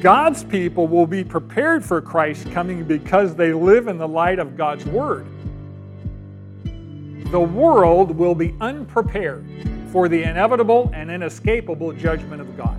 God's people will be prepared for Christ's coming because they live in the light of God's Word. The world will be unprepared for the inevitable and inescapable judgment of God.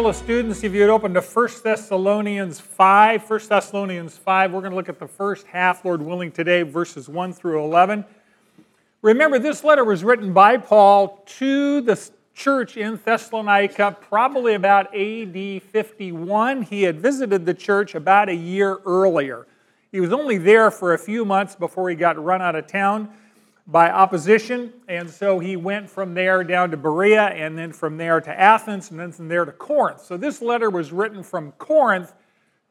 Fellow students, if you'd open to 1 Thessalonians 5, 1 Thessalonians 5, we're going to look at the first half, Lord willing, today, verses 1 through 11. Remember, this letter was written by Paul to the church in Thessalonica, probably about AD 51. He had visited the church about a year earlier. He was only there for a few months before he got run out of town by opposition, and so he went from there down to Berea, and then from there to Athens, and then from there to Corinth. So this letter was written from Corinth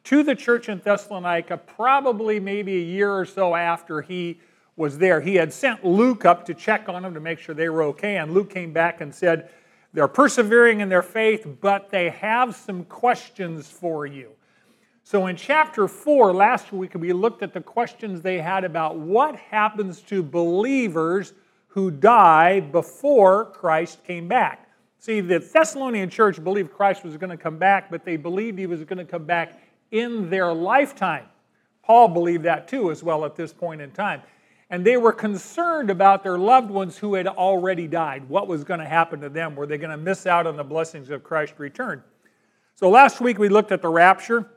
to the church in Thessalonica, probably maybe a year or so after he was there. He had sent Luke up to check on them to make sure they were okay, and Luke came back and said, They're persevering in their faith, but they have some questions for you. So in chapter 4, last week, we looked at the questions they had about what happens to believers who die before Christ came back. See, the Thessalonian church believed Christ was going to come back, but they believed he was going to come back in their lifetime. Paul believed that too, as well, at this point in time. And they were concerned about their loved ones who had already died. What was going to happen to them? Were they going to miss out on the blessings of Christ's return? So last week we looked at the rapture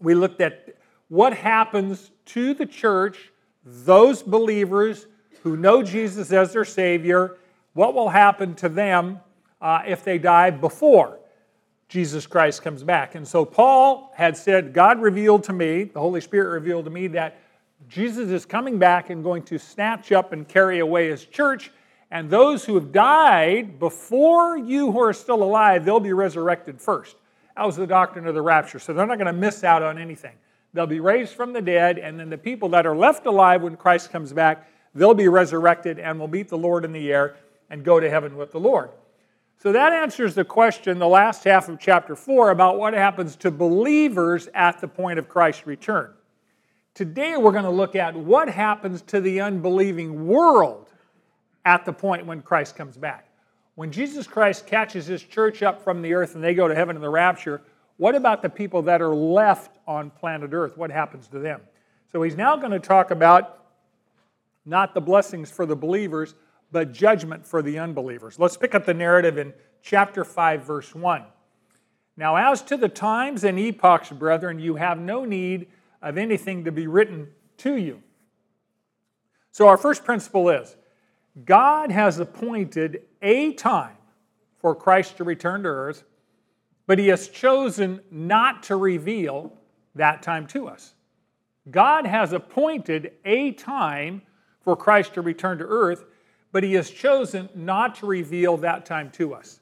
we looked at what happens to the church, those believers who know Jesus as their Savior, what will happen to them uh, if they die before Jesus Christ comes back. And so Paul had said, God revealed to me, the Holy Spirit revealed to me that Jesus is coming back and going to snatch up and carry away his church. And those who have died before you who are still alive, they'll be resurrected first. Was the doctrine of the rapture. So they're not going to miss out on anything. They'll be raised from the dead, and then the people that are left alive when Christ comes back, they'll be resurrected and will meet the Lord in the air and go to heaven with the Lord. So that answers the question, the last half of chapter 4, about what happens to believers at the point of Christ's return. Today we're going to look at what happens to the unbelieving world at the point when Christ comes back. When Jesus Christ catches his church up from the earth and they go to heaven in the rapture, what about the people that are left on planet earth? What happens to them? So he's now going to talk about not the blessings for the believers, but judgment for the unbelievers. Let's pick up the narrative in chapter 5, verse 1. Now, as to the times and epochs, brethren, you have no need of anything to be written to you. So, our first principle is God has appointed a time for Christ to return to earth, but he has chosen not to reveal that time to us. God has appointed a time for Christ to return to earth, but he has chosen not to reveal that time to us.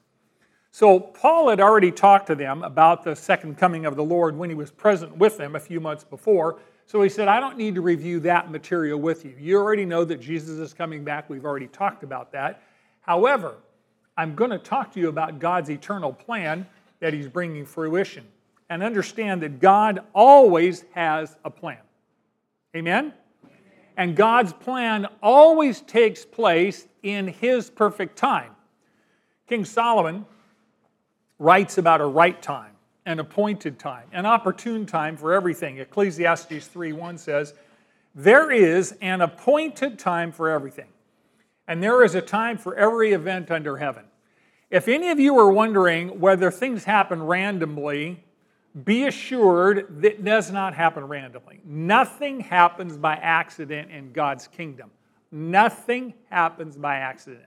So, Paul had already talked to them about the second coming of the Lord when he was present with them a few months before. So he said, I don't need to review that material with you. You already know that Jesus is coming back. We've already talked about that. However, I'm going to talk to you about God's eternal plan that He's bringing fruition. And understand that God always has a plan. Amen? And God's plan always takes place in His perfect time. King Solomon writes about a right time an appointed time, an opportune time for everything. Ecclesiastes 3:1 says, "There is an appointed time for everything, and there is a time for every event under heaven." If any of you are wondering whether things happen randomly, be assured that does not happen randomly. Nothing happens by accident in God's kingdom. Nothing happens by accident.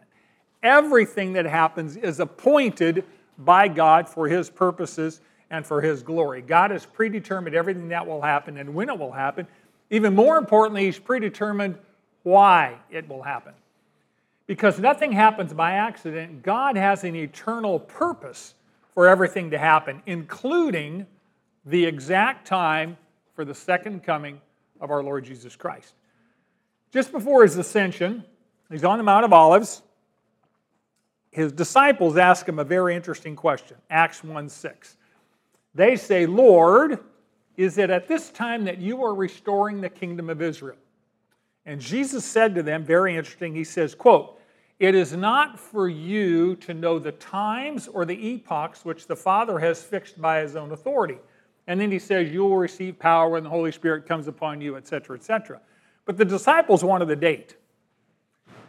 Everything that happens is appointed by God for His purposes and for His glory. God has predetermined everything that will happen and when it will happen. Even more importantly, He's predetermined why it will happen. Because nothing happens by accident, God has an eternal purpose for everything to happen, including the exact time for the second coming of our Lord Jesus Christ. Just before his ascension, he's on the Mount of Olives. His disciples ask him a very interesting question Acts 1 6. They say, Lord, is it at this time that you are restoring the kingdom of Israel? And Jesus said to them, very interesting, he says, quote, It is not for you to know the times or the epochs which the Father has fixed by his own authority. And then he says, You will receive power when the Holy Spirit comes upon you, etc., etc. But the disciples wanted the date.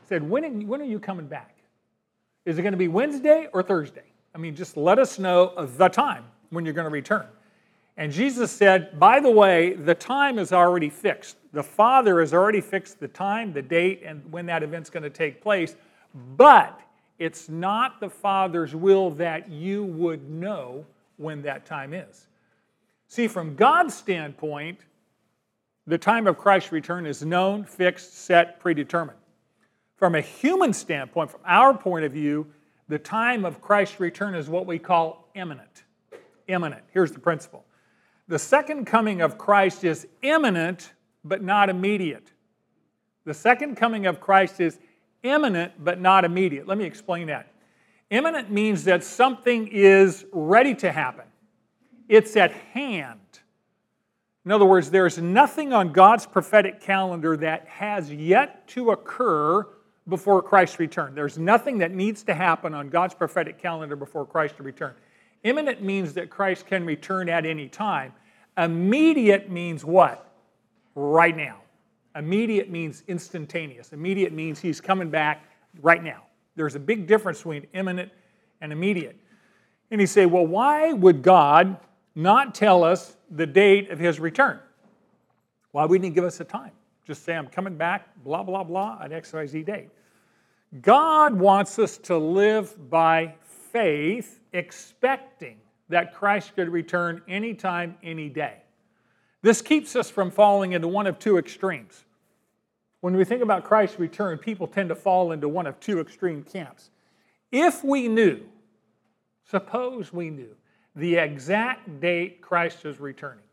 Said, when, when are you coming back? Is it going to be Wednesday or Thursday? I mean, just let us know the time when you're going to return. And Jesus said, By the way, the time is already fixed. The Father has already fixed the time, the date, and when that event's going to take place. But it's not the Father's will that you would know when that time is. See, from God's standpoint, the time of Christ's return is known, fixed, set, predetermined. From a human standpoint, from our point of view, the time of Christ's return is what we call imminent. Imminent. Here's the principle the second coming of Christ is imminent, but not immediate. The second coming of Christ is imminent, but not immediate. Let me explain that. Imminent means that something is ready to happen, it's at hand. In other words, there's nothing on God's prophetic calendar that has yet to occur before Christ's return. There's nothing that needs to happen on God's prophetic calendar before Christ's return. Imminent means that Christ can return at any time. Immediate means what? Right now. Immediate means instantaneous. Immediate means he's coming back right now. There's a big difference between imminent and immediate. And you say, well, why would God not tell us the date of his return? Why wouldn't he give us a time? Just say, I'm coming back, blah, blah, blah, at XYZ date. God wants us to live by faith, expecting that Christ could return anytime, any day. This keeps us from falling into one of two extremes. When we think about Christ's return, people tend to fall into one of two extreme camps. If we knew, suppose we knew, the exact date Christ is returning,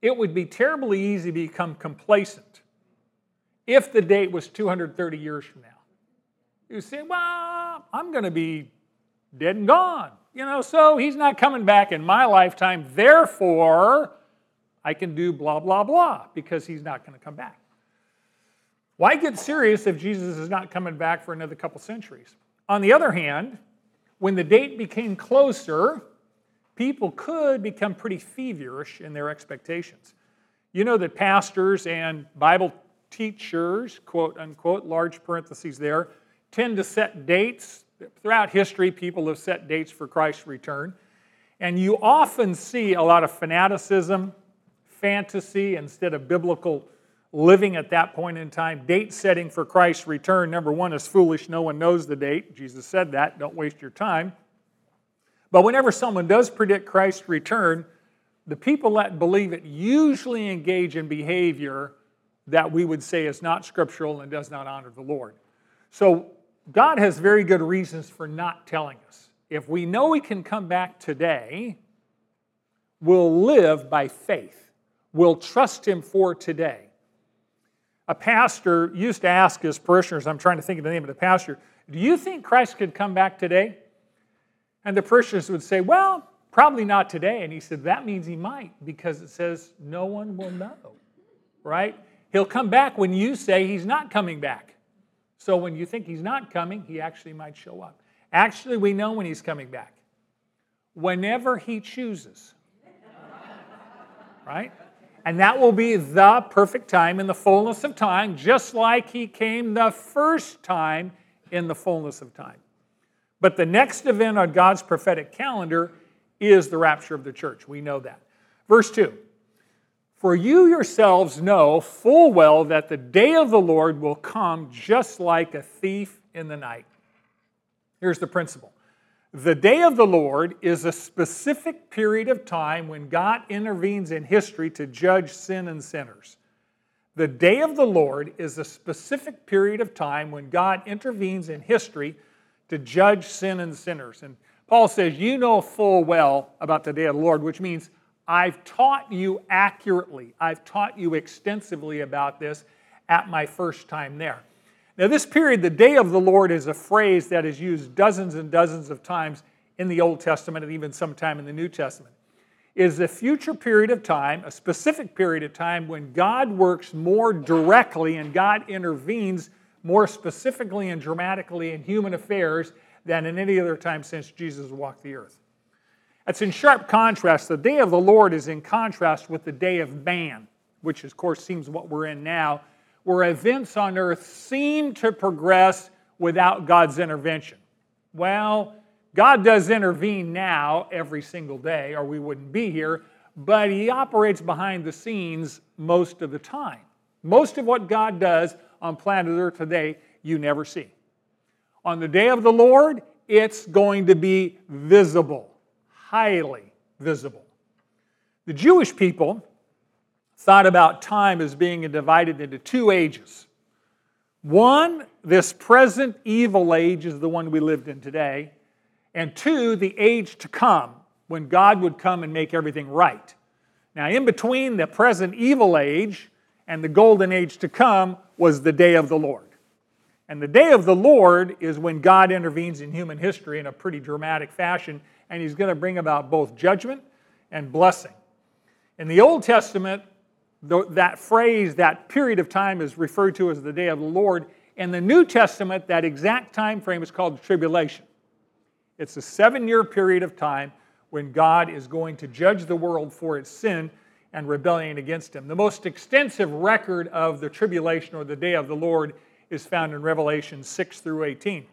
it would be terribly easy to become complacent if the date was 230 years from now. You say, well, I'm going to be dead and gone. You know, so he's not coming back in my lifetime. Therefore, I can do blah, blah, blah because he's not going to come back. Why get serious if Jesus is not coming back for another couple centuries? On the other hand, when the date became closer, people could become pretty feverish in their expectations. You know that pastors and Bible teachers, quote unquote, large parentheses there, tend to set dates. Throughout history, people have set dates for Christ's return. And you often see a lot of fanaticism, fantasy, instead of biblical living at that point in time. Date setting for Christ's return, number one, is foolish. No one knows the date. Jesus said that. Don't waste your time. But whenever someone does predict Christ's return, the people that believe it usually engage in behavior that we would say is not scriptural and does not honor the Lord. So God has very good reasons for not telling us. If we know He can come back today, we'll live by faith. We'll trust Him for today. A pastor used to ask his parishioners, I'm trying to think of the name of the pastor, do you think Christ could come back today? And the parishioners would say, Well, probably not today. And he said, That means he might, because it says no one will know, right? He'll come back when you say he's not coming back. So when you think he's not coming, he actually might show up. Actually, we know when he's coming back. Whenever he chooses. right? And that will be the perfect time in the fullness of time, just like he came the first time in the fullness of time. But the next event on God's prophetic calendar is the rapture of the church. We know that. Verse 2 For you yourselves know full well that the day of the Lord will come just like a thief in the night. Here's the principle the day of the Lord is a specific period of time when God intervenes in history to judge sin and sinners. The day of the Lord is a specific period of time when God intervenes in history to judge sin and sinners. And Paul says, You know full well about the day of the Lord, which means I've taught you accurately, I've taught you extensively about this at my first time there. Now, this period, the day of the Lord, is a phrase that is used dozens and dozens of times in the Old Testament and even sometime in the New Testament. It is a future period of time, a specific period of time when God works more directly and God intervenes more specifically and dramatically in human affairs than in any other time since Jesus walked the earth. That's in sharp contrast. The day of the Lord is in contrast with the day of man, which, of course, seems what we're in now, where events on earth seem to progress without God's intervention. Well, God does intervene now every single day, or we wouldn't be here, but He operates behind the scenes most of the time. Most of what God does on planet Earth today, you never see. On the day of the Lord, it's going to be visible highly visible. The Jewish people thought about time as being divided into two ages. One, this present evil age is the one we lived in today. And two, the age to come, when God would come and make everything right. Now, in between the present evil age and the golden age to come was the day of the Lord. And the day of the Lord is when God intervenes in human history in a pretty dramatic fashion and he's going to bring about both judgment and blessing. In the Old Testament, that phrase, that period of time is referred to as the day of the Lord. In the New Testament, that exact time frame is called tribulation. It's a seven year period of time when God is going to judge the world for its sin and rebellion against Him. The most extensive record of the tribulation or the day of the Lord is found in Revelation 6 through 18.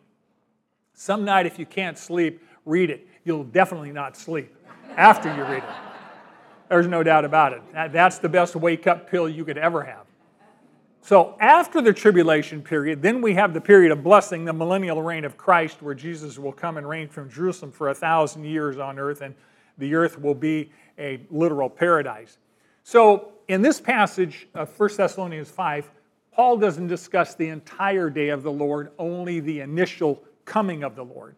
Some night, if you can't sleep, read it you'll definitely not sleep after you read it. There's no doubt about it. That's the best wake up pill you could ever have. So, after the tribulation period, then we have the period of blessing, the millennial reign of Christ, where Jesus will come and reign from Jerusalem for a thousand years on earth, and the earth will be a literal paradise. So, in this passage of 1 Thessalonians 5, Paul doesn't discuss the entire day of the Lord, only the initial coming of the Lord.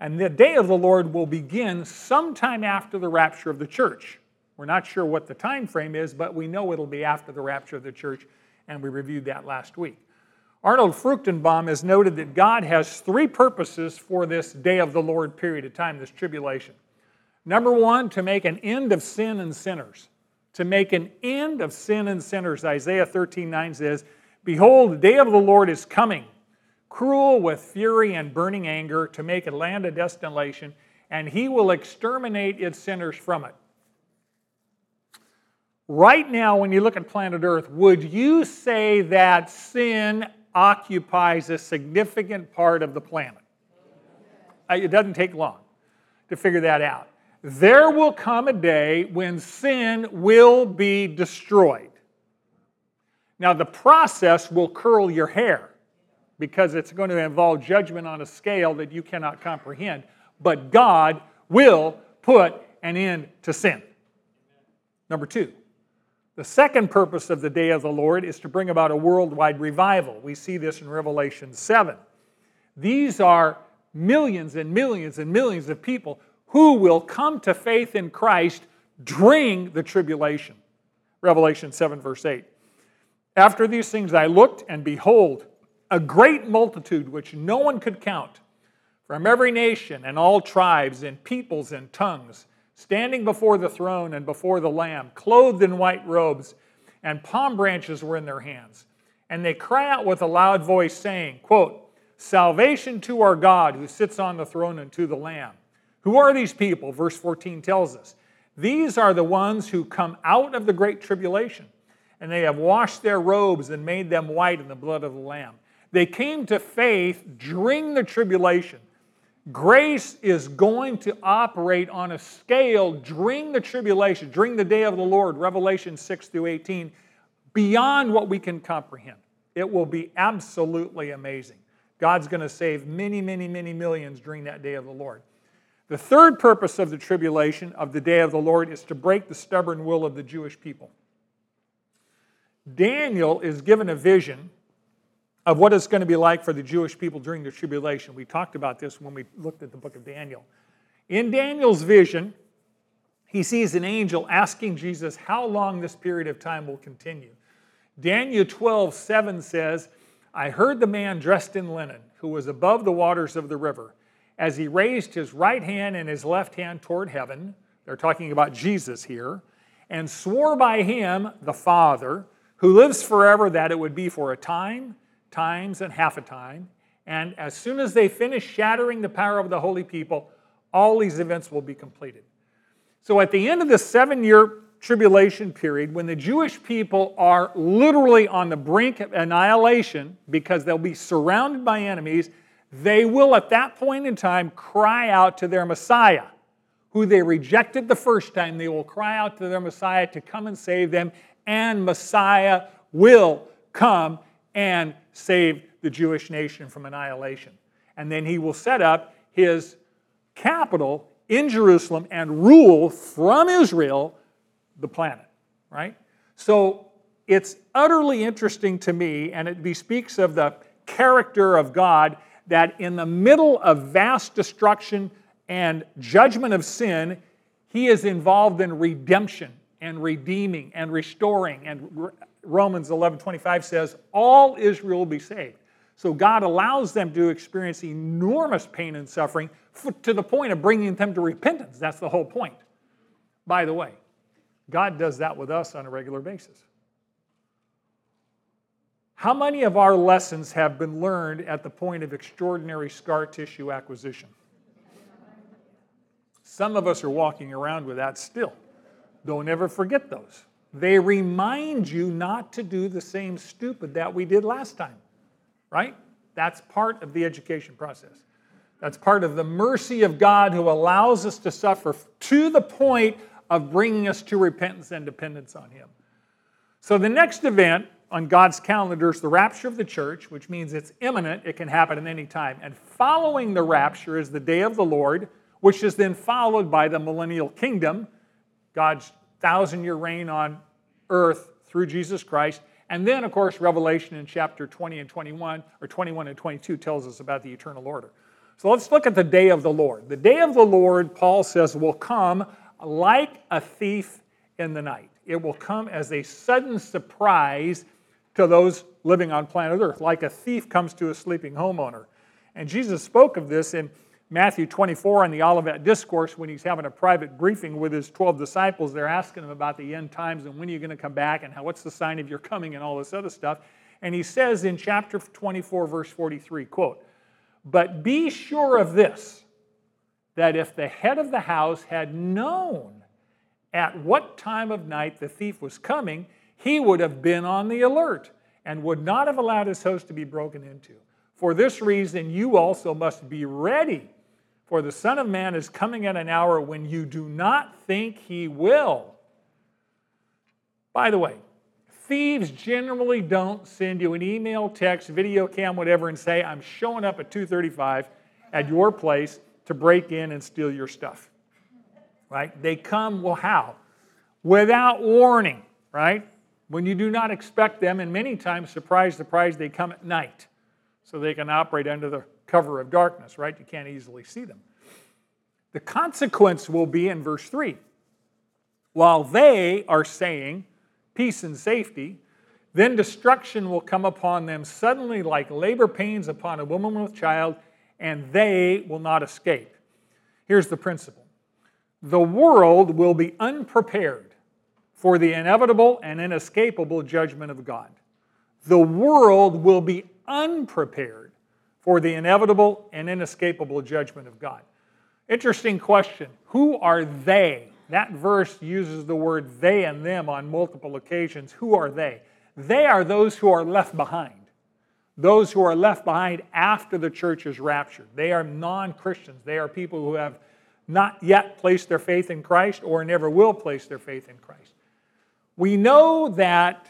And the day of the Lord will begin sometime after the rapture of the church. We're not sure what the time frame is, but we know it'll be after the rapture of the church, and we reviewed that last week. Arnold Fruchtenbaum has noted that God has three purposes for this day of the Lord period of time, this tribulation. Number one, to make an end of sin and sinners. To make an end of sin and sinners. Isaiah 13 9 says, Behold, the day of the Lord is coming cruel with fury and burning anger to make a land a desolation, and he will exterminate its sinners from it. Right now, when you look at planet Earth, would you say that sin occupies a significant part of the planet? Uh, it doesn't take long to figure that out. There will come a day when sin will be destroyed. Now, the process will curl your hair because it's going to involve judgment on a scale that you cannot comprehend. But God will put an end to sin. Number two, the second purpose of the day of the Lord is to bring about a worldwide revival. We see this in Revelation 7. These are millions and millions and millions of people who will come to faith in Christ during the tribulation. Revelation 7, verse 8. After these things I looked, and behold, a great multitude which no one could count from every nation and all tribes and peoples and tongues, standing before the throne and before the Lamb, clothed in white robes, and palm branches were in their hands. And they cry out with a loud voice, saying, quote, Salvation to our God who sits on the throne and to the Lamb. Who are these people? Verse 14 tells us. These are the ones who come out of the great tribulation, and they have washed their robes and made them white in the blood of the Lamb. They came to faith during the tribulation. Grace is going to operate on a scale during the tribulation, during the day of the Lord, Revelation 6 through 18, beyond what we can comprehend. It will be absolutely amazing. God's going to save many, many, many millions during that day of the Lord. The third purpose of the tribulation of the day of the Lord is to break the stubborn will of the Jewish people. Daniel is given a vision of what it's going to be like for the Jewish people during the tribulation. We talked about this when we looked at the book of Daniel. In Daniel's vision, he sees an angel asking Jesus how long this period of time will continue. Daniel 12, 7 says, I heard the man dressed in linen, who was above the waters of the river, as he raised his right hand and his left hand toward heaven. They're talking about Jesus here, and swore by him, the Father, who lives forever, that it would be for a time, times, and half a time. And as soon as they finish shattering the power of the holy people, all these events will be completed. So at the end of the seven year tribulation period, when the Jewish people are literally on the brink of annihilation because they'll be surrounded by enemies, they will at that point in time cry out to their Messiah, who they rejected the first time. They will cry out to their Messiah to come and save them, and Messiah will come and save the Jewish nation from annihilation. And then he will set up his capital in Jerusalem and rule from Israel the planet, right? So it's utterly interesting to me, and it bespeaks of the character of God that in the middle of vast destruction and judgment of sin, he is involved in redemption and redeeming and restoring. And Romans 11 25 says, All Israel will be saved. So God allows them to experience enormous pain and suffering to the point of bringing them to repentance. That's the whole point. By the way, God does that with us on a regular basis. How many of our lessons have been learned at the point of extraordinary scar tissue acquisition? Some of us are walking around with that still. Don't ever forget those. They remind you not to do the same stupid that we did last time, right? That's part of the education process. That's part of the mercy of God who allows us to suffer to the point of bringing us to repentance and dependence on Him. So, the next event on God's calendar is the rapture of the church, which means it's imminent, it can happen at any time. And following the rapture is the day of the Lord, which is then followed by the millennial kingdom, God's thousand year reign on earth through Jesus Christ. And then, of course, Revelation in chapter 20 and 21, or 21 and 22, tells us about the eternal order. So let's look at the day of the Lord. The day of the Lord, Paul says, will come like a thief in the night. It will come as a sudden surprise to those living on planet Earth, like a thief comes to a sleeping homeowner. And Jesus spoke of this in Matthew 24 in the Olivet Discourse when he's having a private briefing with his 12 disciples. They're asking him about the end times and when are you going to come back and how, what's the sign of your coming and all this other stuff. And he says in chapter 24, verse 43, quote, but be sure of this that if the head of the house had known at what time of night the thief was coming, he would have been on the alert and would not have allowed his house to be broken into. For this reason, you also must be ready, for the Son of Man is coming at an hour when you do not think he will. By the way, Thieves generally don't send you an email, text, video cam, whatever, and say, I'm showing up at 235 at your place to break in and steal your stuff. Right? They come, well, how? Without warning, right? When you do not expect them, and many times, surprise, surprise, they come at night so they can operate under the cover of darkness, right? You can't easily see them. The consequence will be in verse 3. While they are saying, peace and safety, then destruction will come upon them suddenly like labor pains upon a woman with child, and they will not escape. Here's the principle the world will be unprepared for the inevitable and inescapable judgment of God. The world will be unprepared for the inevitable and inescapable judgment of God. Interesting question. Who are they? That verse uses the word they and them on multiple occasions. Who are they? They are those who are left behind. Those who are left behind after the church is raptured. They are non Christians. They are people who have not yet placed their faith in Christ or never will place their faith in Christ. We know that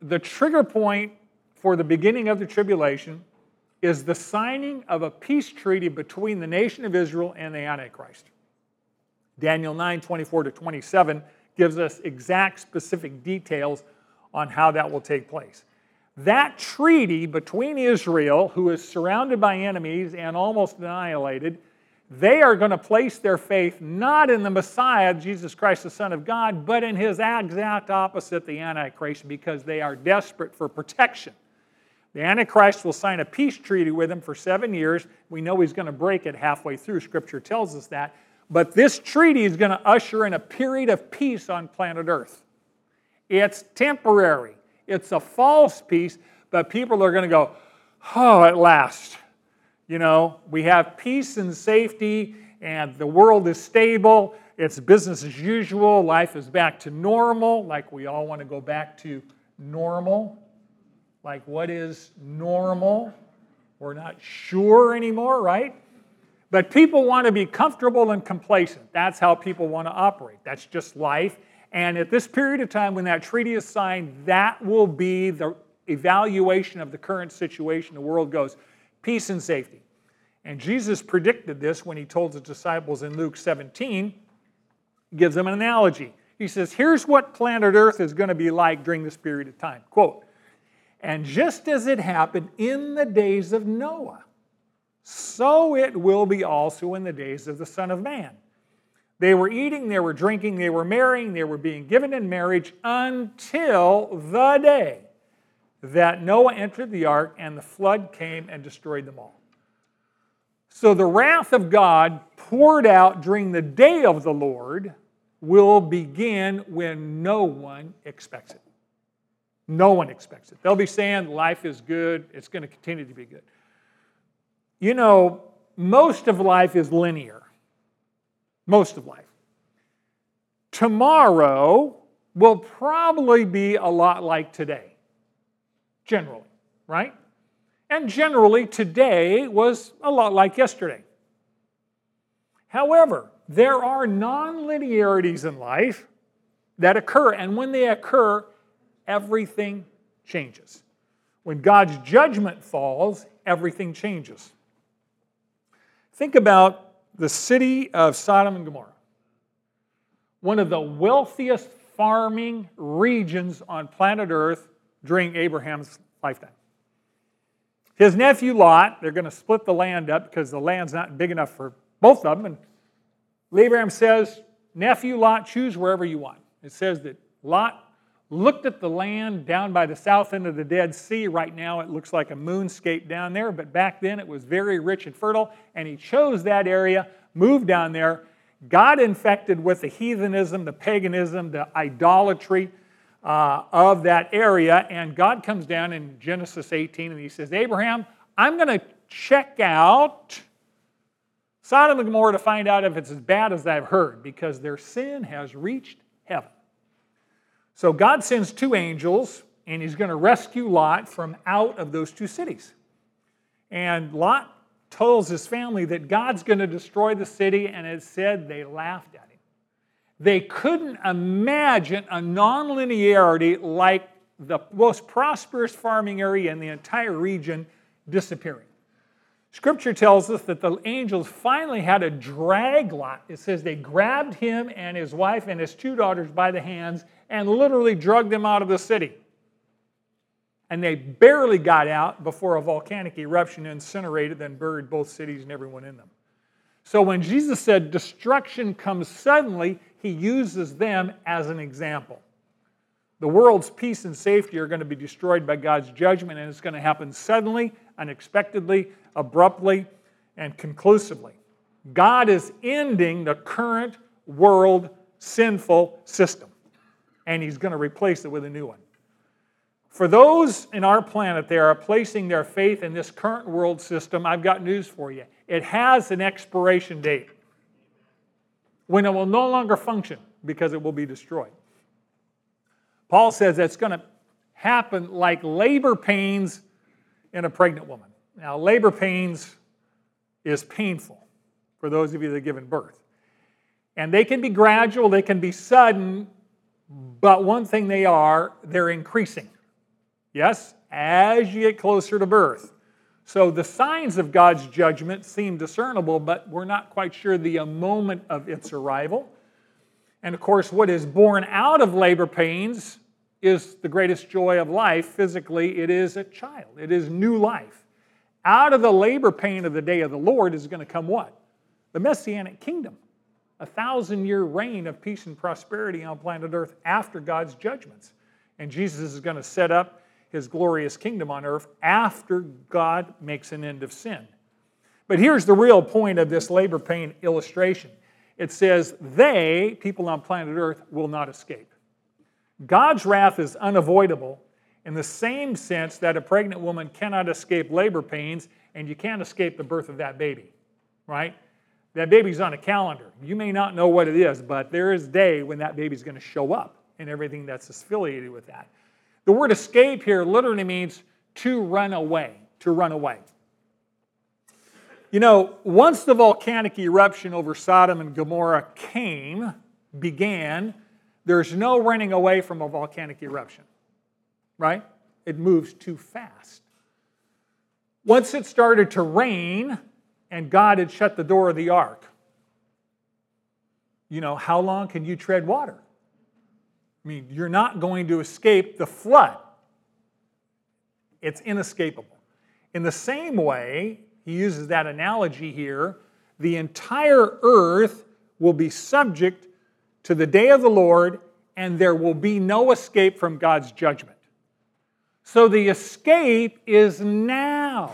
the trigger point for the beginning of the tribulation is the signing of a peace treaty between the nation of Israel and the Antichrist. Daniel 9 24 to 27 gives us exact specific details on how that will take place. That treaty between Israel, who is surrounded by enemies and almost annihilated, they are going to place their faith not in the Messiah, Jesus Christ, the Son of God, but in his exact opposite, the Antichrist, because they are desperate for protection. The Antichrist will sign a peace treaty with him for seven years. We know he's going to break it halfway through. Scripture tells us that. But this treaty is going to usher in a period of peace on planet Earth. It's temporary, it's a false peace, but people are going to go, oh, at last. You know, we have peace and safety, and the world is stable. It's business as usual. Life is back to normal, like we all want to go back to normal. Like, what is normal? We're not sure anymore, right? But people want to be comfortable and complacent. That's how people want to operate. That's just life. And at this period of time, when that treaty is signed, that will be the evaluation of the current situation. The world goes, peace and safety. And Jesus predicted this when he told his disciples in Luke 17, he gives them an analogy. He says, Here's what planet Earth is going to be like during this period of time. Quote, and just as it happened in the days of Noah, so it will be also in the days of the Son of Man. They were eating, they were drinking, they were marrying, they were being given in marriage until the day that Noah entered the ark and the flood came and destroyed them all. So the wrath of God poured out during the day of the Lord will begin when no one expects it. No one expects it. They'll be saying life is good, it's going to continue to be good. You know, most of life is linear. Most of life. Tomorrow will probably be a lot like today generally, right? And generally, today was a lot like yesterday. However, there are non-linearities in life that occur, and when they occur, everything changes. When God's judgment falls, everything changes. Think about the city of Sodom and Gomorrah, one of the wealthiest farming regions on planet Earth during Abraham's lifetime. His nephew Lot, they're going to split the land up because the land's not big enough for both of them. And Abraham says, Nephew Lot, choose wherever you want. It says that Lot looked at the land down by the south end of the Dead Sea. Right now it looks like a moonscape down there, but back then it was very rich and fertile, and he chose that area, moved down there, got infected with the heathenism, the paganism, the idolatry uh, of that area. And God comes down in Genesis 18 and he says, Abraham, I'm going to check out Sodom and Gomorrah to find out if it's as bad as I've heard because their sin has reached heaven. So God sends two angels and he's going to rescue Lot from out of those two cities. And Lot tells his family that God's going to destroy the city, and it said they laughed at him. They couldn't imagine a nonlinearity like the most prosperous farming area in the entire region disappearing. Scripture tells us that the angels finally had to drag Lot. It says they grabbed him and his wife and his two daughters by the hands and literally dragged them out of the city. And they barely got out before a volcanic eruption incinerated and buried both cities and everyone in them. So when Jesus said destruction comes suddenly, he uses them as an example. The world's peace and safety are going to be destroyed by God's judgment, and it's going to happen suddenly, unexpectedly, abruptly, and conclusively. God is ending the current world sinful system, and He's going to replace it with a new one. For those in our planet that are placing their faith in this current world system, I've got news for you. It has an expiration date when it will no longer function because it will be destroyed. Paul says it's going to happen like labor pains in a pregnant woman. Now, labor pains is painful for those of you that have given birth. And they can be gradual, they can be sudden, but one thing they are, they're increasing. Yes, as you get closer to birth. So the signs of God's judgment seem discernible, but we're not quite sure the moment of its arrival. And of course, what is born out of labor pains is the greatest joy of life physically? It is a child, it is new life. Out of the labor pain of the day of the Lord is going to come what? The messianic kingdom. A thousand year reign of peace and prosperity on planet Earth after God's judgments. And Jesus is going to set up his glorious kingdom on earth after God makes an end of sin. But here's the real point of this labor pain illustration it says, They, people on planet Earth, will not escape. God's wrath is unavoidable in the same sense that a pregnant woman cannot escape labor pains and you can't escape the birth of that baby, right? That baby's on a calendar. You may not know what it is, but there is a day when that baby's going to show up and everything that's affiliated with that. The word escape here literally means to run away, to run away. You know, once the volcanic eruption over Sodom and Gomorrah came, began, there's no running away from a volcanic eruption, right? It moves too fast. Once it started to rain and God had shut the door of the ark, you know, how long can you tread water? I mean, you're not going to escape the flood. It's inescapable. In the same way, he uses that analogy here the entire earth will be subject to the day of the Lord, and there will be no escape from God's judgment. So the escape is now,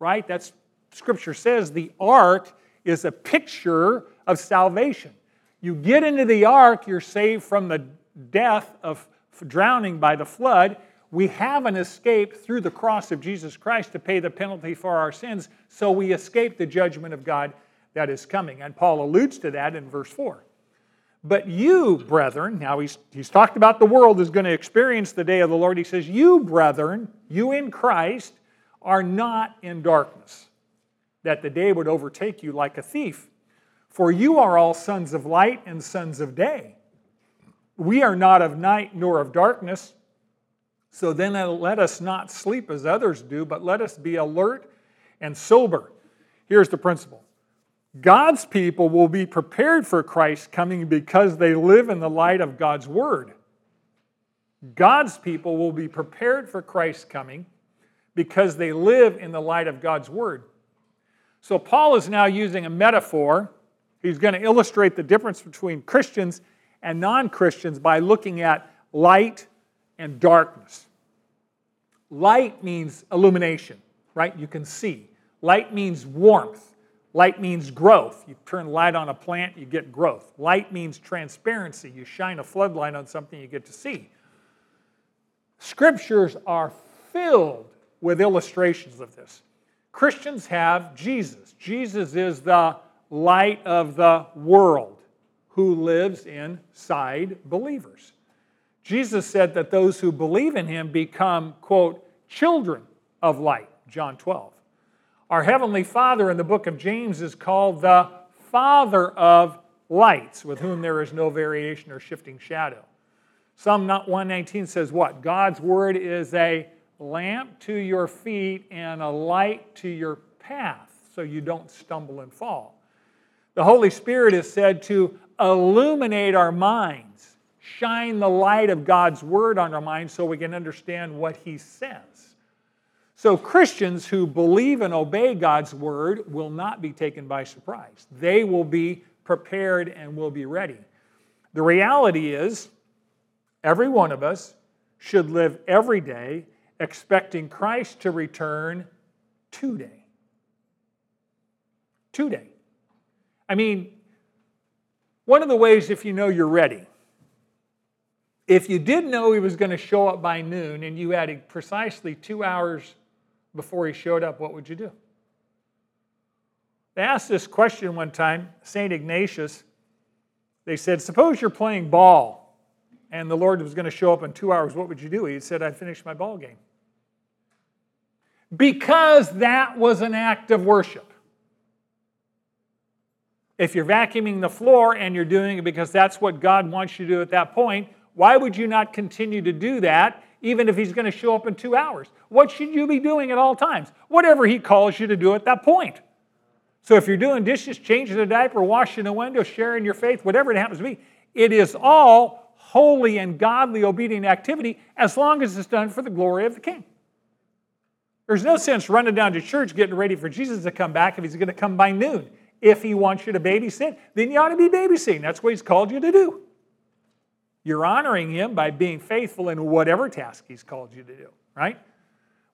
right? That's scripture says the ark is a picture of salvation. You get into the ark, you're saved from the death of drowning by the flood, we have an escape through the cross of Jesus Christ to pay the penalty for our sins, so we escape the judgment of God that is coming. And Paul alludes to that in verse 4. But you, brethren, now he's, he's talked about the world is going to experience the day of the Lord. He says, You, brethren, you in Christ, are not in darkness, that the day would overtake you like a thief. For you are all sons of light and sons of day. We are not of night nor of darkness. So then let us not sleep as others do, but let us be alert and sober. Here's the principle God's people will be prepared for Christ's coming because they live in the light of God's word. God's people will be prepared for Christ's coming because they live in the light of God's word. So Paul is now using a metaphor. He's going to illustrate the difference between Christians and non Christians by looking at light and darkness. Light means illumination, right? You can see. Light means warmth. Light means growth. You turn light on a plant, you get growth. Light means transparency. You shine a floodlight on something, you get to see. Scriptures are filled with illustrations of this. Christians have Jesus. Jesus is the light of the world who lives inside believers. Jesus said that those who believe in him become, quote, children of light, John 12. Our Heavenly Father in the book of James is called the Father of lights, with whom there is no variation or shifting shadow. Psalm 119 says what? God's word is a lamp to your feet and a light to your path, so you don't stumble and fall. The Holy Spirit is said to illuminate our minds shine the light of God's word on our minds so we can understand what he says. So, Christians who believe and obey God's word will not be taken by surprise. They will be prepared and will be ready. The reality is, every one of us should live every day expecting Christ to return today. Today. I mean, one of the ways, if you know you're ready, if you did know he was going to show up by noon and you had precisely two hours before he showed up, what would you do? They asked this question one time, St. Ignatius. They said, Suppose you're playing ball and the Lord was going to show up in two hours, what would you do? He said, I'd finish my ball game. Because that was an act of worship. If you're vacuuming the floor and you're doing it because that's what God wants you to do at that point, why would you not continue to do that even if he's going to show up in two hours? What should you be doing at all times? Whatever he calls you to do at that point. So if you're doing dishes, changing a diaper, washing a window, sharing your faith, whatever it happens to be, it is all holy and godly obedient activity as long as it's done for the glory of the king. There's no sense running down to church getting ready for Jesus to come back if he's going to come by noon. If he wants you to babysit, then you ought to be babysitting. That's what he's called you to do. You're honoring him by being faithful in whatever task he's called you to do, right?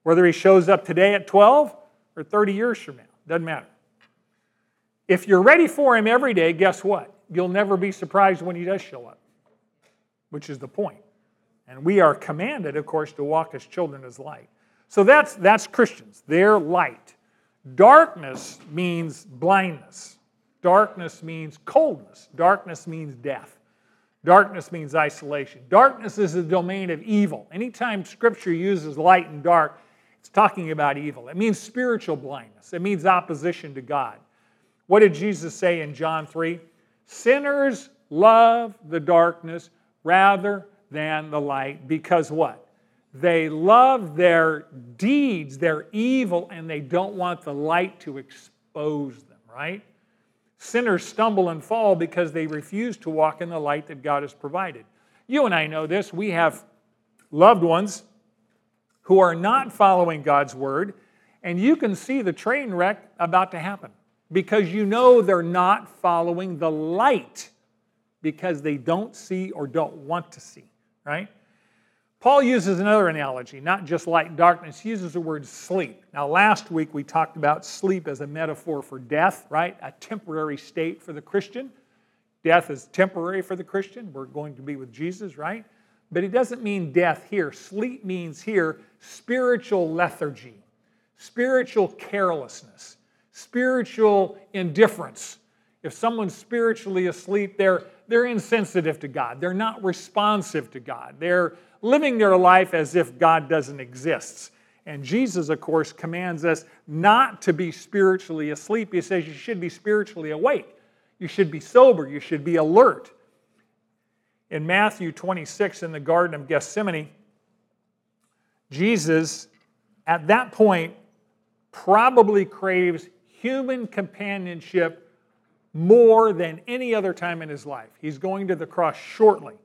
Whether he shows up today at 12 or 30 years from now, doesn't matter. If you're ready for him every day, guess what? You'll never be surprised when he does show up, which is the point. And we are commanded, of course, to walk as children as light. So that's, that's Christians. They're light. Darkness means blindness. Darkness means coldness. Darkness means death. Darkness means isolation. Darkness is the domain of evil. Anytime Scripture uses light and dark, it's talking about evil. It means spiritual blindness, it means opposition to God. What did Jesus say in John 3? Sinners love the darkness rather than the light because what? They love their deeds, their evil, and they don't want the light to expose them, right? Sinners stumble and fall because they refuse to walk in the light that God has provided. You and I know this. We have loved ones who are not following God's word, and you can see the train wreck about to happen because you know they're not following the light because they don't see or don't want to see, right? Paul uses another analogy, not just light darkness. He uses the word sleep. Now, last week we talked about sleep as a metaphor for death, right? A temporary state for the Christian. Death is temporary for the Christian. We're going to be with Jesus, right? But it doesn't mean death here. Sleep means here spiritual lethargy, spiritual carelessness, spiritual indifference. If someone's spiritually asleep, they're, they're insensitive to God. They're not responsive to God. They're living their life as if God doesn't exist. And Jesus, of course, commands us not to be spiritually asleep. He says you should be spiritually awake. You should be sober. You should be alert. In Matthew 26, in the Garden of Gethsemane, Jesus, at that point, probably craves human companionship more than any other time in his life. He's going to the cross shortly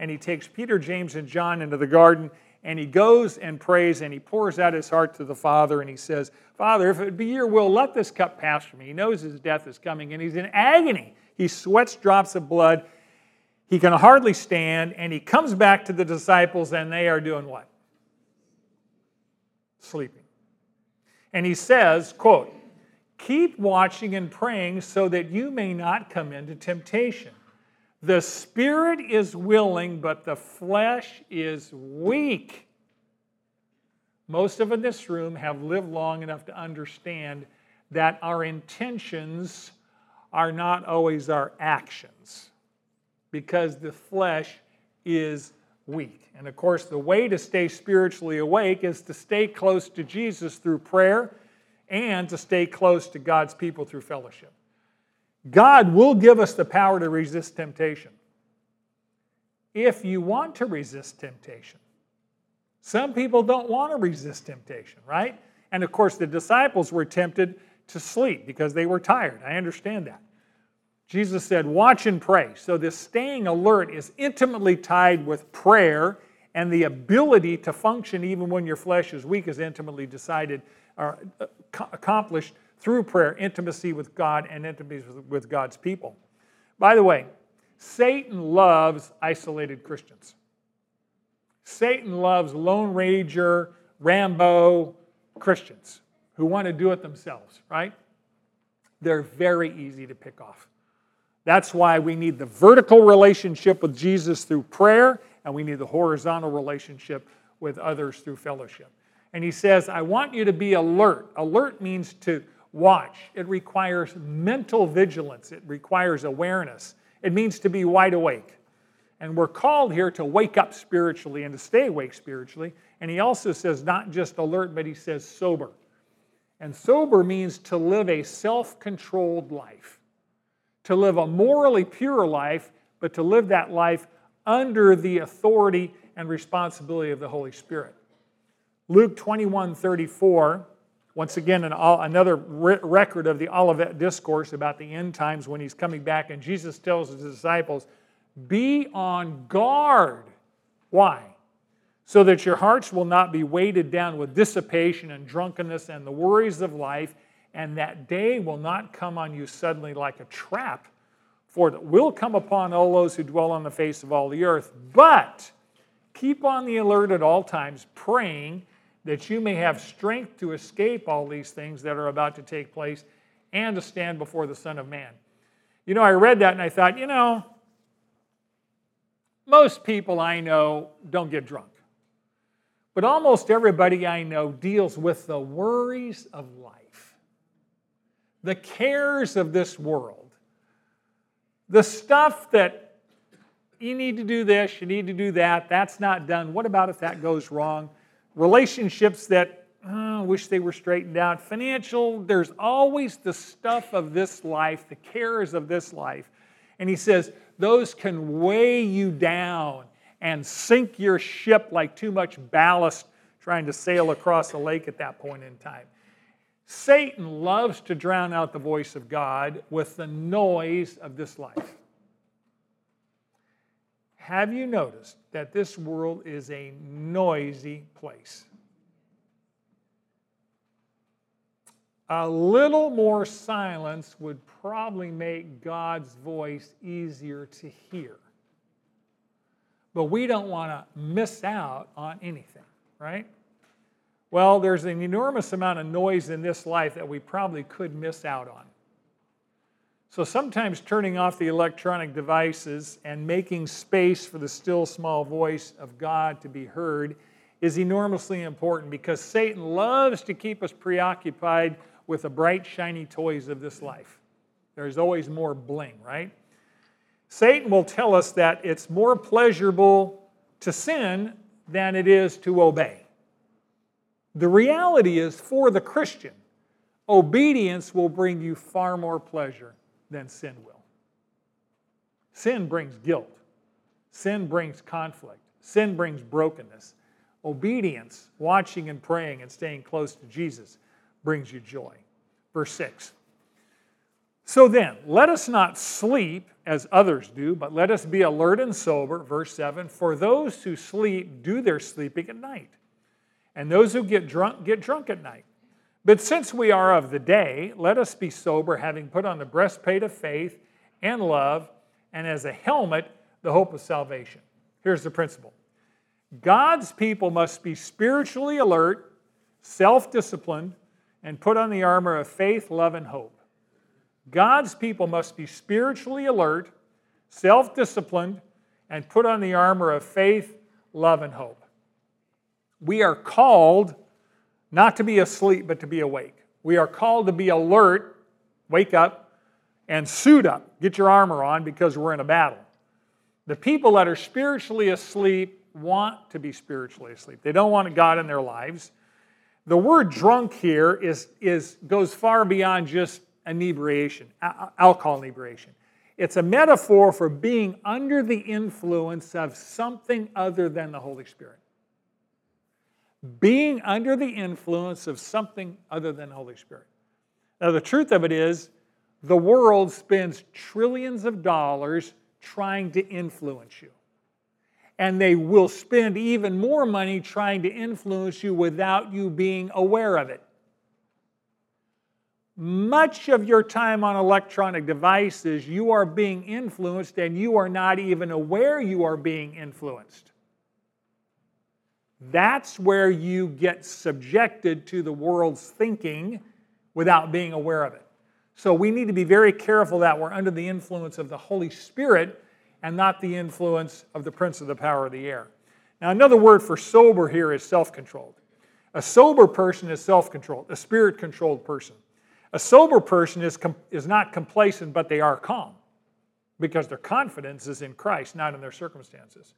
and he takes Peter, James, and John into the garden, and he goes and prays, and he pours out his heart to the Father, and he says, Father, if it be your will, let this cup pass from me. He knows his death is coming, and he's in agony. He sweats drops of blood. He can hardly stand, and he comes back to the disciples, and they are doing what? Sleeping. And he says, quote, Keep watching and praying so that you may not come into temptation. The spirit is willing, but the flesh is weak. Most of us in this room have lived long enough to understand that our intentions are not always our actions because the flesh is weak. And of course, the way to stay spiritually awake is to stay close to Jesus through prayer and to stay close to God's people through fellowship. God will give us the power to resist temptation if you want to resist temptation. Some people don't want to resist temptation, right? And of course, the disciples were tempted to sleep because they were tired. I understand that. Jesus said, Watch and pray. So, this staying alert is intimately tied with prayer, and the ability to function even when your flesh is weak is intimately decided or uh, accomplished through prayer, intimacy with God, and intimacy with God's people. By the way, Satan loves isolated Christians. Satan loves Lone Ranger, Rambo Christians who want to do it themselves, right? They're very easy to pick off. That's why we need the vertical relationship with Jesus through prayer, and we need the horizontal relationship with others through fellowship. And he says, I want you to be alert. Alert means to watch, it requires mental vigilance, it requires awareness, it means to be wide awake. And we're called here to wake up spiritually and to stay awake spiritually. And he also says not just alert, but he says sober. And sober means to live a self controlled life, to live a morally pure life, but to live that life under the authority and responsibility of the Holy Spirit. Luke 21 34 once again, an, another record of the Olivet Discourse about the end times when he's coming back, and Jesus tells his disciples, Be on guard. Why? So that your hearts will not be weighted down with dissipation and drunkenness and the worries of life, and that day will not come on you suddenly like a trap, for it will come upon all those who dwell on the face of all the earth. But keep on the alert at all times, praying that you may have strength to escape all these things that are about to take place and to stand before the Son of Man. You know, I read that and I thought, you know, most people I know don't get drunk. But almost everybody I know deals with the worries of life, the cares of this world, the stuff that you need to do this, you need to do that, that's not done. What about if that goes wrong? Relationships that oh, wish they were straightened out. Financial, there's always the stuff of this life, the cares of this life. And he says, those can weigh you down and sink your ship like too much ballast trying to sail across a lake at that point in time. Satan loves to drown out the voice of God with the noise of this life. Have you noticed that this world is a noisy place? A little more silence would probably make God's voice easier to hear. But we don't want to miss out on anything, right? Well, there's an enormous amount of noise in this life that we probably could miss out on. So sometimes turning off the electronic devices and making space for the still small voice of God to be heard is enormously important because Satan loves to keep us preoccupied with the bright, shiny toys of this life. There's always more bling, right? Satan will tell us that it's more pleasurable to sin than it is to obey. The reality is, for the Christian, obedience will bring you far more pleasure than sin will. Sin brings guilt, sin brings conflict, sin brings brokenness. Obedience, watching and praying and staying close to Jesus, brings you joy. Verse 6. So then, let us not sleep as others do, but let us be alert and sober. Verse 7 For those who sleep do their sleeping at night, and those who get drunk get drunk at night. But since we are of the day, let us be sober, having put on the breastplate of faith and love, and as a helmet, the hope of salvation. Here's the principle God's people must be spiritually alert, self disciplined, and put on the armor of faith, love, and hope. God's people must be spiritually alert, self disciplined, and put on the armor of faith, love, and hope. We are called not to be asleep, but to be awake. We are called to be alert, wake up, and suit up. Get your armor on because we're in a battle. The people that are spiritually asleep want to be spiritually asleep. They don't want God in their lives. The word drunk here is, is, goes far beyond just inebriation, alcohol inebriation. It's a metaphor for being under the influence of something other than the Holy Spirit being under the influence of something other than Holy Spirit. Now, the truth of it is, the world spends trillions of dollars trying to influence you. And they will spend even more money trying to influence you without you being aware of it. Much of your time on electronic devices, you are being influenced and you are not even aware you are being influenced. That's where you get subjected to the world's thinking without being aware of it. So we need to be very careful that we're under the influence of the Holy Spirit and not the influence of the prince of the power of the air. Now, another word for sober here is self controlled. A sober person is self controlled, a spirit controlled person. A sober person is, com- is not complacent, but they are calm because their confidence is in Christ, not in their circumstances.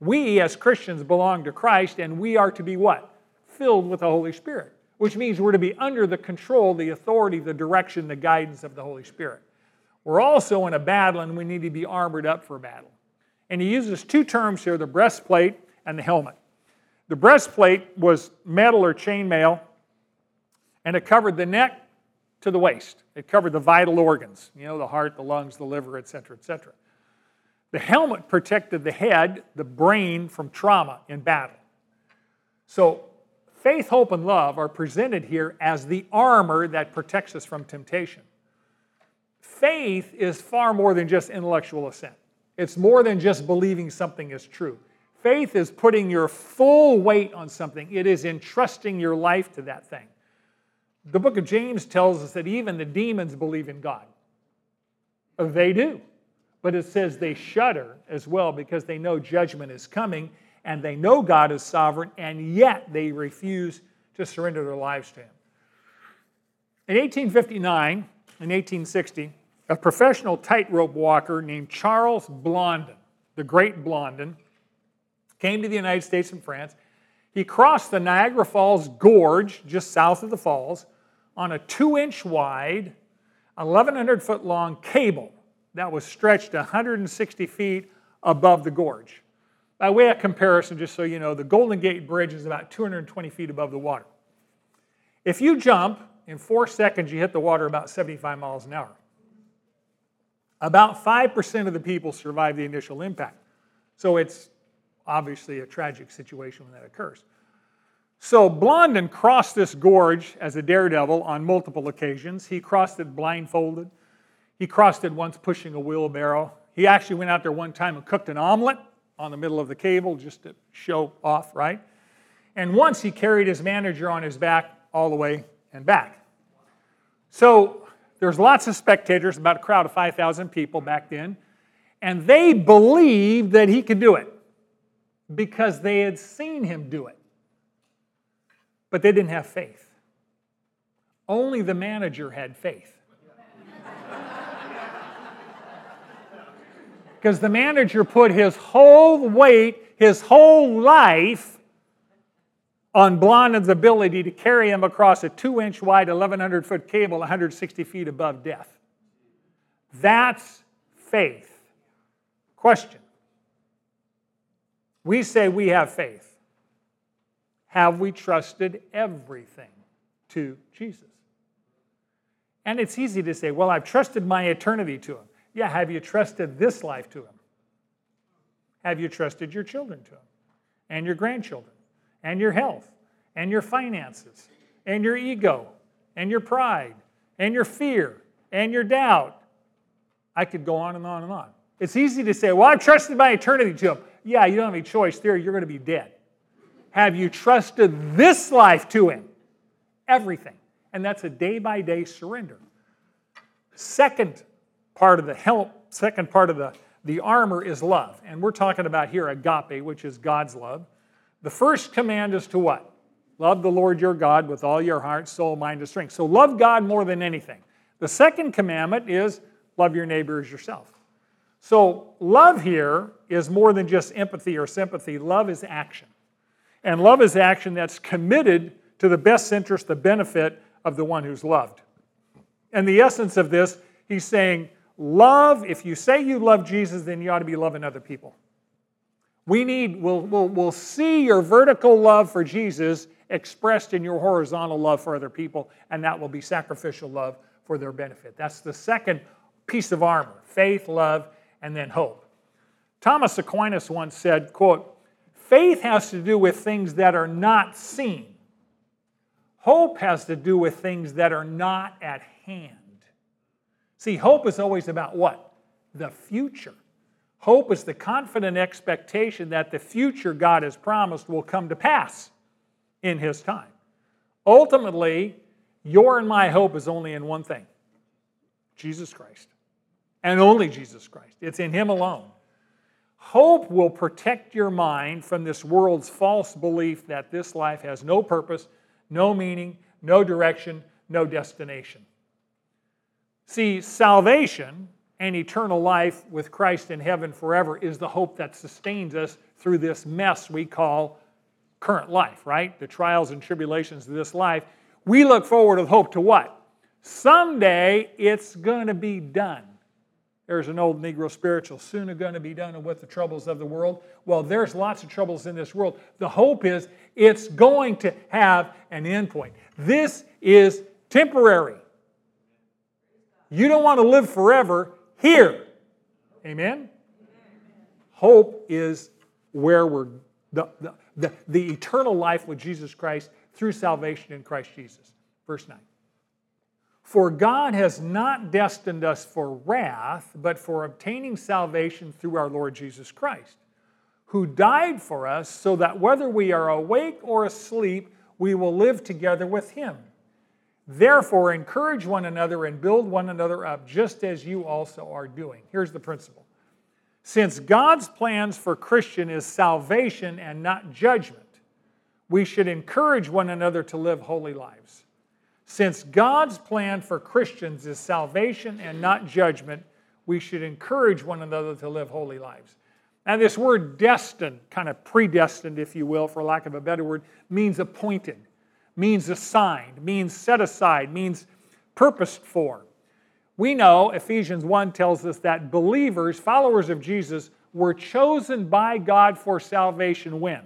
We as Christians belong to Christ, and we are to be what? Filled with the Holy Spirit, which means we're to be under the control, the authority, the direction, the guidance of the Holy Spirit. We're also in a battle, and we need to be armored up for battle. And he uses two terms here the breastplate and the helmet. The breastplate was metal or chainmail, and it covered the neck to the waist. It covered the vital organs, you know, the heart, the lungs, the liver, etc., etc. The helmet protected the head, the brain from trauma in battle. So, faith, hope, and love are presented here as the armor that protects us from temptation. Faith is far more than just intellectual assent, it's more than just believing something is true. Faith is putting your full weight on something, it is entrusting your life to that thing. The book of James tells us that even the demons believe in God. They do. But it says they shudder as well because they know judgment is coming and they know God is sovereign, and yet they refuse to surrender their lives to Him. In 1859 and 1860, a professional tightrope walker named Charles Blondin, the Great Blondin, came to the United States and France. He crossed the Niagara Falls Gorge just south of the falls on a two inch wide, 1,100 foot long cable that was stretched 160 feet above the gorge. By way of comparison, just so you know, the Golden Gate Bridge is about 220 feet above the water. If you jump, in four seconds, you hit the water about 75 miles an hour. About 5% of the people survive the initial impact. So it's obviously a tragic situation when that occurs. So Blondin crossed this gorge as a daredevil on multiple occasions. He crossed it blindfolded. He crossed it once pushing a wheelbarrow. He actually went out there one time and cooked an omelet on the middle of the cable just to show off, right? And once he carried his manager on his back all the way and back. So there's lots of spectators, about a crowd of 5,000 people back then, and they believed that he could do it because they had seen him do it. But they didn't have faith. Only the manager had faith. Because the manager put his whole weight, his whole life on Blondin's ability to carry him across a two inch wide, 1,100 foot cable, 160 feet above death. That's faith. Question We say we have faith. Have we trusted everything to Jesus? And it's easy to say, well, I've trusted my eternity to him. Yeah, have you trusted this life to Him? Have you trusted your children to Him? And your grandchildren? And your health? And your finances? And your ego? And your pride? And your fear? And your doubt? I could go on and on and on. It's easy to say, well, I've trusted my eternity to Him. Yeah, you don't have any choice there. You're going to be dead. Have you trusted this life to Him? Everything. And that's a day by day surrender. Second part of the help, second part of the, the armor is love. And we're talking about here agape, which is God's love. The first command is to what? Love the Lord your God with all your heart, soul, mind, and strength. So love God more than anything. The second commandment is love your neighbor as yourself. So love here is more than just empathy or sympathy. Love is action. And love is action that's committed to the best interest, the benefit of the one who's loved. And the essence of this, he's saying, love, if you say you love Jesus, then you ought to be loving other people. We need, we'll, we'll, we'll see your vertical love for Jesus expressed in your horizontal love for other people, and that will be sacrificial love for their benefit. That's the second piece of armor faith, love, and then hope. Thomas Aquinas once said, quote, faith has to do with things that are not seen. Hope has to do with things that are not at hand. See, hope is always about what? The future. Hope is the confident expectation that the future God has promised will come to pass in His time. Ultimately, your and my hope is only in one thing Jesus Christ. And only Jesus Christ. It's in Him alone. Hope will protect your mind from this world's false belief that this life has no purpose, no meaning, no direction, no destination. See, salvation and eternal life with Christ in heaven forever is the hope that sustains us through this mess we call current life, right? The trials and tribulations of this life. We look forward with hope to what? Someday it's going to be done. There's an old Negro spiritual, soon going to be done with the troubles of the world. Well, there's lots of troubles in this world. The hope is it's going to have an end point. This is temporary. You don't want to live forever here. Amen? Hope is where we're, the, the, the, the eternal life with Jesus Christ through salvation in Christ Jesus. Verse 9. For God has not destined us for wrath, but for obtaining salvation through our Lord Jesus Christ, who died for us so that whether we are awake or asleep, we will live together with him. Therefore, encourage one another and build one another up, just as you also are doing. Here's the principle. Since God's plans for Christian is salvation and not judgment, we should encourage one another to live holy lives. Since God's plan for Christians is salvation and not judgment, we should encourage one another to live holy lives. Now, this word destined, kind of predestined, if you will, for lack of a better word, means appointed, means assigned, means set aside, means purposed for. We know Ephesians 1 tells us that believers, followers of Jesus, were chosen by God for salvation when?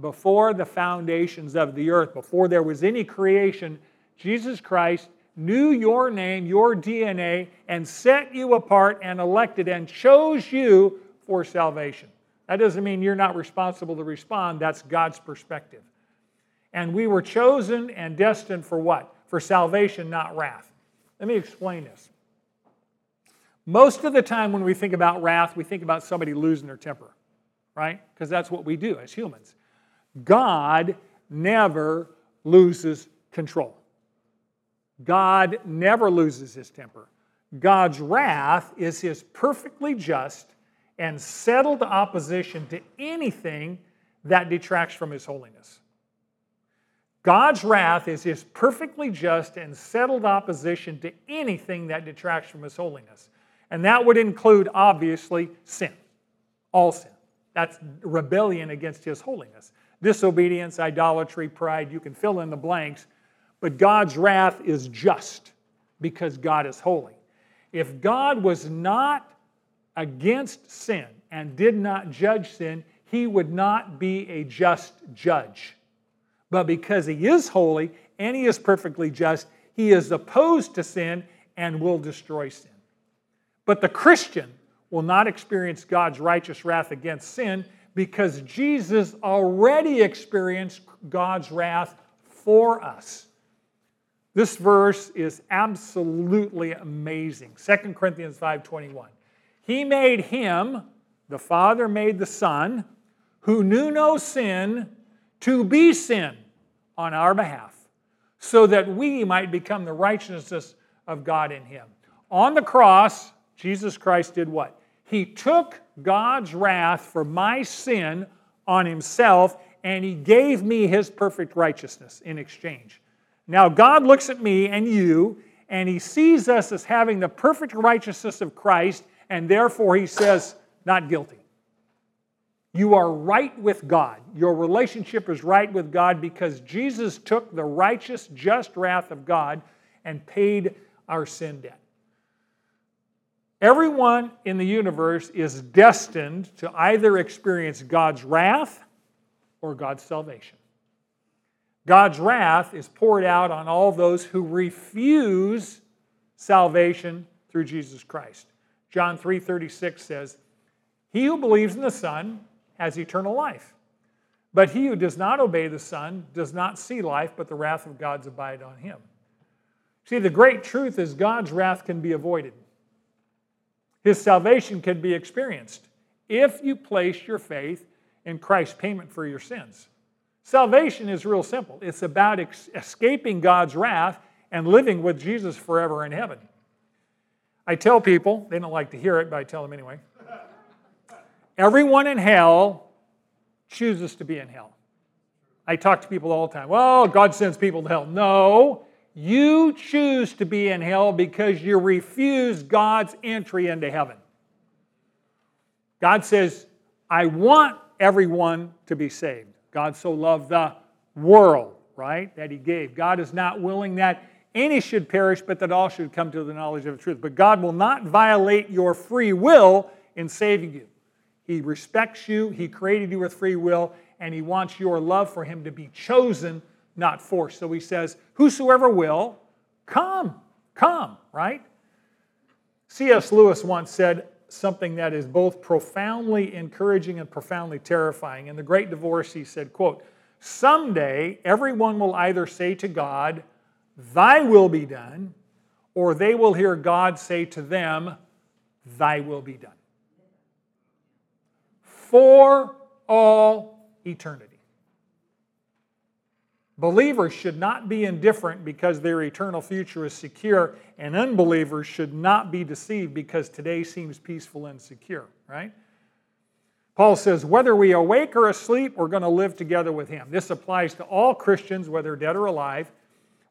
Before the foundations of the earth, before there was any creation, Jesus Christ knew your name, your DNA, and set you apart and elected and chose you for salvation. That doesn't mean you're not responsible to respond, that's God's perspective. And we were chosen and destined for what? For salvation, not wrath. Let me explain this. Most of the time when we think about wrath, we think about somebody losing their temper, right? Because that's what we do as humans. God never loses control. God never loses his temper. God's wrath is his perfectly just and settled opposition to anything that detracts from his holiness. God's wrath is his perfectly just and settled opposition to anything that detracts from his holiness. And that would include, obviously, sin, all sin. That's rebellion against his holiness. Disobedience, idolatry, pride, you can fill in the blanks. But God's wrath is just because God is holy. If God was not against sin and did not judge sin, he would not be a just judge. But because he is holy and he is perfectly just, he is opposed to sin and will destroy sin. But the Christian will not experience God's righteous wrath against sin because Jesus already experienced God's wrath for us. This verse is absolutely amazing. 2 Corinthians 5:21. He made him, the Father made the Son, who knew no sin, to be sin on our behalf, so that we might become the righteousness of God in him. On the cross, Jesus Christ did what? He took God's wrath for my sin on himself and he gave me his perfect righteousness in exchange. Now, God looks at me and you, and he sees us as having the perfect righteousness of Christ, and therefore he says, not guilty. You are right with God. Your relationship is right with God because Jesus took the righteous, just wrath of God and paid our sin debt. Everyone in the universe is destined to either experience God's wrath or God's salvation. God's wrath is poured out on all those who refuse salvation through Jesus Christ. John 3:36 says, "He who believes in the Son has eternal life. But he who does not obey the Son does not see life, but the wrath of God's abide on him." See, the great truth is God's wrath can be avoided. His salvation can be experienced if you place your faith in Christ's payment for your sins. Salvation is real simple. It's about ex- escaping God's wrath and living with Jesus forever in heaven. I tell people, they don't like to hear it, but I tell them anyway. Everyone in hell chooses to be in hell. I talk to people all the time. Well, God sends people to hell. No, you choose to be in hell because you refuse God's entry into heaven. God says, I want everyone to be saved. God so loved the world, right, that He gave. God is not willing that any should perish, but that all should come to the knowledge of the truth. But God will not violate your free will in saving you. He respects you, He created you with free will, and He wants your love for Him to be chosen, not forced. So He says, Whosoever will, come, come, right? C.S. Lewis once said, something that is both profoundly encouraging and profoundly terrifying. In The Great Divorce, he said, quote, Someday everyone will either say to God, Thy will be done, or they will hear God say to them, Thy will be done. For all eternity. Believers should not be indifferent because their eternal future is secure, and unbelievers should not be deceived because today seems peaceful and secure, right? Paul says, whether we awake or asleep, we're going to live together with him. This applies to all Christians, whether dead or alive.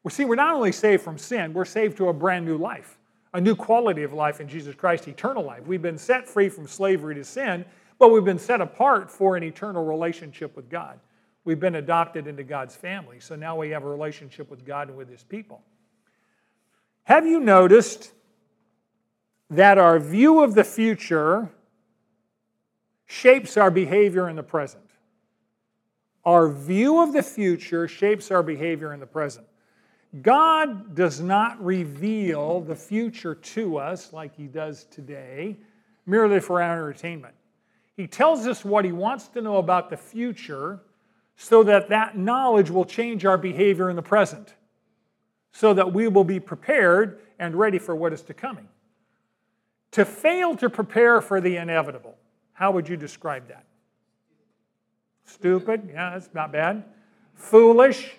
We see, we're not only saved from sin, we're saved to a brand new life, a new quality of life in Jesus Christ, eternal life. We've been set free from slavery to sin, but we've been set apart for an eternal relationship with God. We've been adopted into God's family, so now we have a relationship with God and with His people. Have you noticed that our view of the future shapes our behavior in the present? Our view of the future shapes our behavior in the present. God does not reveal the future to us like He does today, merely for our entertainment. He tells us what He wants to know about the future so that that knowledge will change our behavior in the present, so that we will be prepared and ready for what is to coming. To fail to prepare for the inevitable, how would you describe that? Stupid, yeah, that's not bad. Foolish.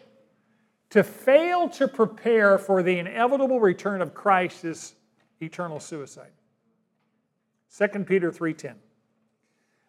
To fail to prepare for the inevitable return of Christ is eternal suicide. 2 Peter 3:10.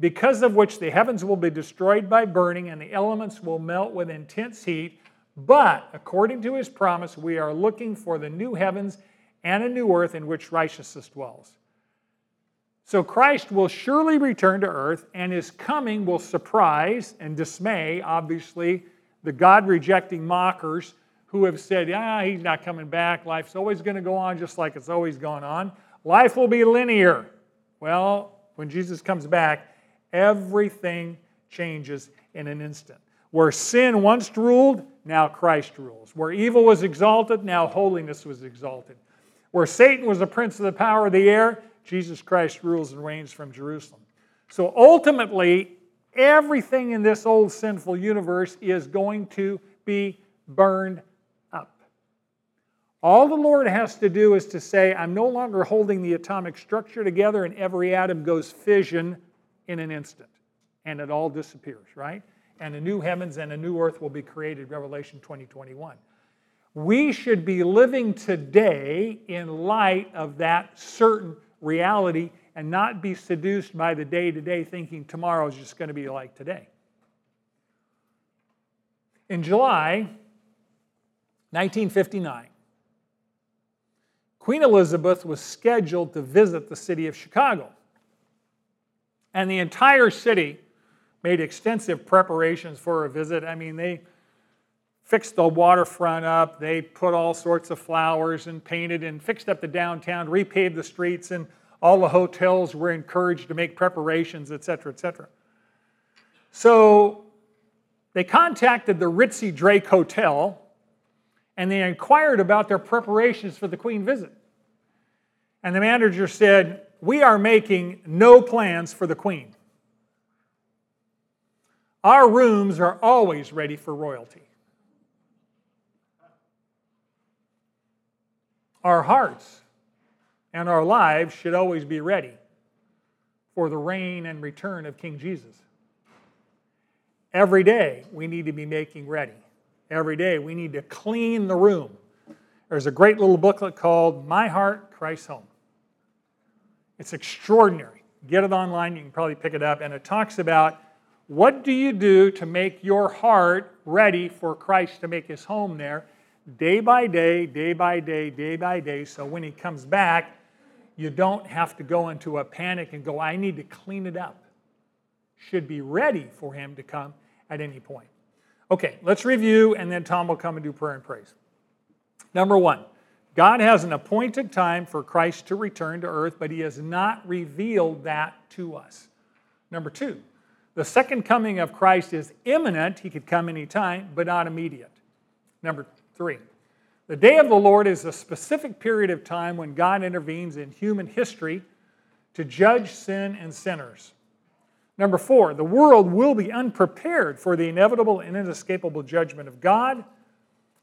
because of which the heavens will be destroyed by burning, and the elements will melt with intense heat? But according to his promise, we are looking for the new heavens and a new earth in which righteousness dwells. So Christ will surely return to earth, and his coming will surprise and dismay, obviously, the God rejecting mockers who have said, Yeah, he's not coming back. Life's always going to go on just like it's always gone on. Life will be linear. Well, when Jesus comes back, everything changes in an instant. Where sin once ruled, now Christ rules. Where evil was exalted, now holiness was exalted. Where Satan was the prince of the power of the air, Jesus Christ rules and reigns from Jerusalem. So ultimately, everything in this old sinful universe is going to be burned up. All the Lord has to do is to say, I'm no longer holding the atomic structure together, and every atom goes fission in an instant, and it all disappears, right? and a new heavens and a new earth will be created, Revelation 2021. We should be living today in light of that certain reality and not be seduced by the day to day thinking tomorrow is just going to be like today. In July 1959, Queen Elizabeth was scheduled to visit the city of Chicago. And the entire city made extensive preparations for a visit. I mean, they fixed the waterfront up, they put all sorts of flowers and painted and fixed up the downtown, repaved the streets, and all the hotels were encouraged to make preparations, et cetera, et cetera. So they contacted the Ritzy Drake Hotel and they inquired about their preparations for the Queen visit. And the manager said, We are making no plans for the Queen. Our rooms are always ready for royalty. Our hearts and our lives should always be ready for the reign and return of King Jesus. Every day we need to be making ready. Every day we need to clean the room. There's a great little booklet called My Heart, Christ's Home. It's extraordinary. Get it online, you can probably pick it up, and it talks about what do you do to make your heart ready for Christ to make his home there day by day, day by day, day by day, so when he comes back, you don't have to go into a panic and go, I need to clean it up. Should be ready for him to come at any point. Okay, let's review, and then Tom will come and do prayer and praise. Number one, God has an appointed time for Christ to return to earth, but he has not revealed that to us. Number two, the second coming of Christ is imminent. He could come anytime, but not immediate. Number three, the day of the Lord is a specific period of time when God intervenes in human history to judge sin and sinners. Number four, the world will be unprepared for the inevitable and inescapable judgment of God.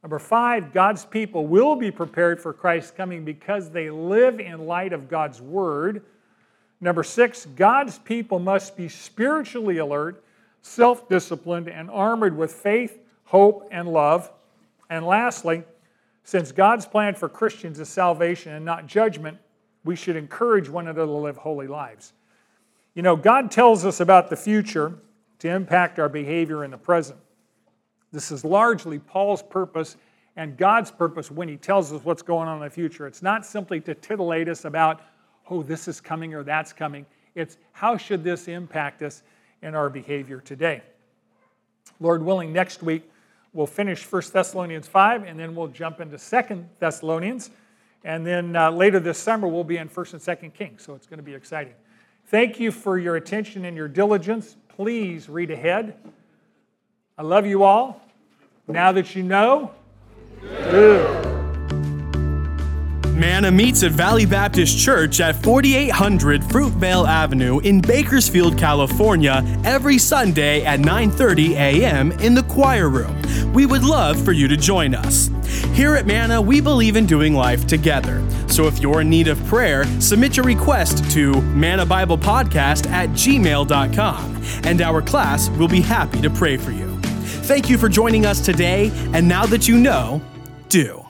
Number five, God's people will be prepared for Christ's coming because they live in light of God's word. Number six, God's people must be spiritually alert, self disciplined, and armored with faith, hope, and love. And lastly, since God's plan for Christians is salvation and not judgment, we should encourage one another to live holy lives. You know, God tells us about the future to impact our behavior in the present. This is largely Paul's purpose and God's purpose when he tells us what's going on in the future. It's not simply to titillate us about, oh, this is coming or that's coming. It's how should this impact us in our behavior today? Lord willing, next week we'll finish 1 Thessalonians 5 and then we'll jump into 2 Thessalonians. And then uh, later this summer we'll be in 1st and 2nd Kings. So it's going to be exciting. Thank you for your attention and your diligence. Please read ahead. I love you all. Now that you know, do. Manna meets at Valley Baptist Church at 4800 Fruitvale Avenue in Bakersfield, California, every Sunday at 9:30 a.m. in the choir room. We would love for you to join us. Here at Manna, we believe in doing life together. So if you're in need of prayer, submit your request to Manna Bible Podcast at gmail.com, and our class will be happy to pray for you. Thank you for joining us today, and now that you know, do.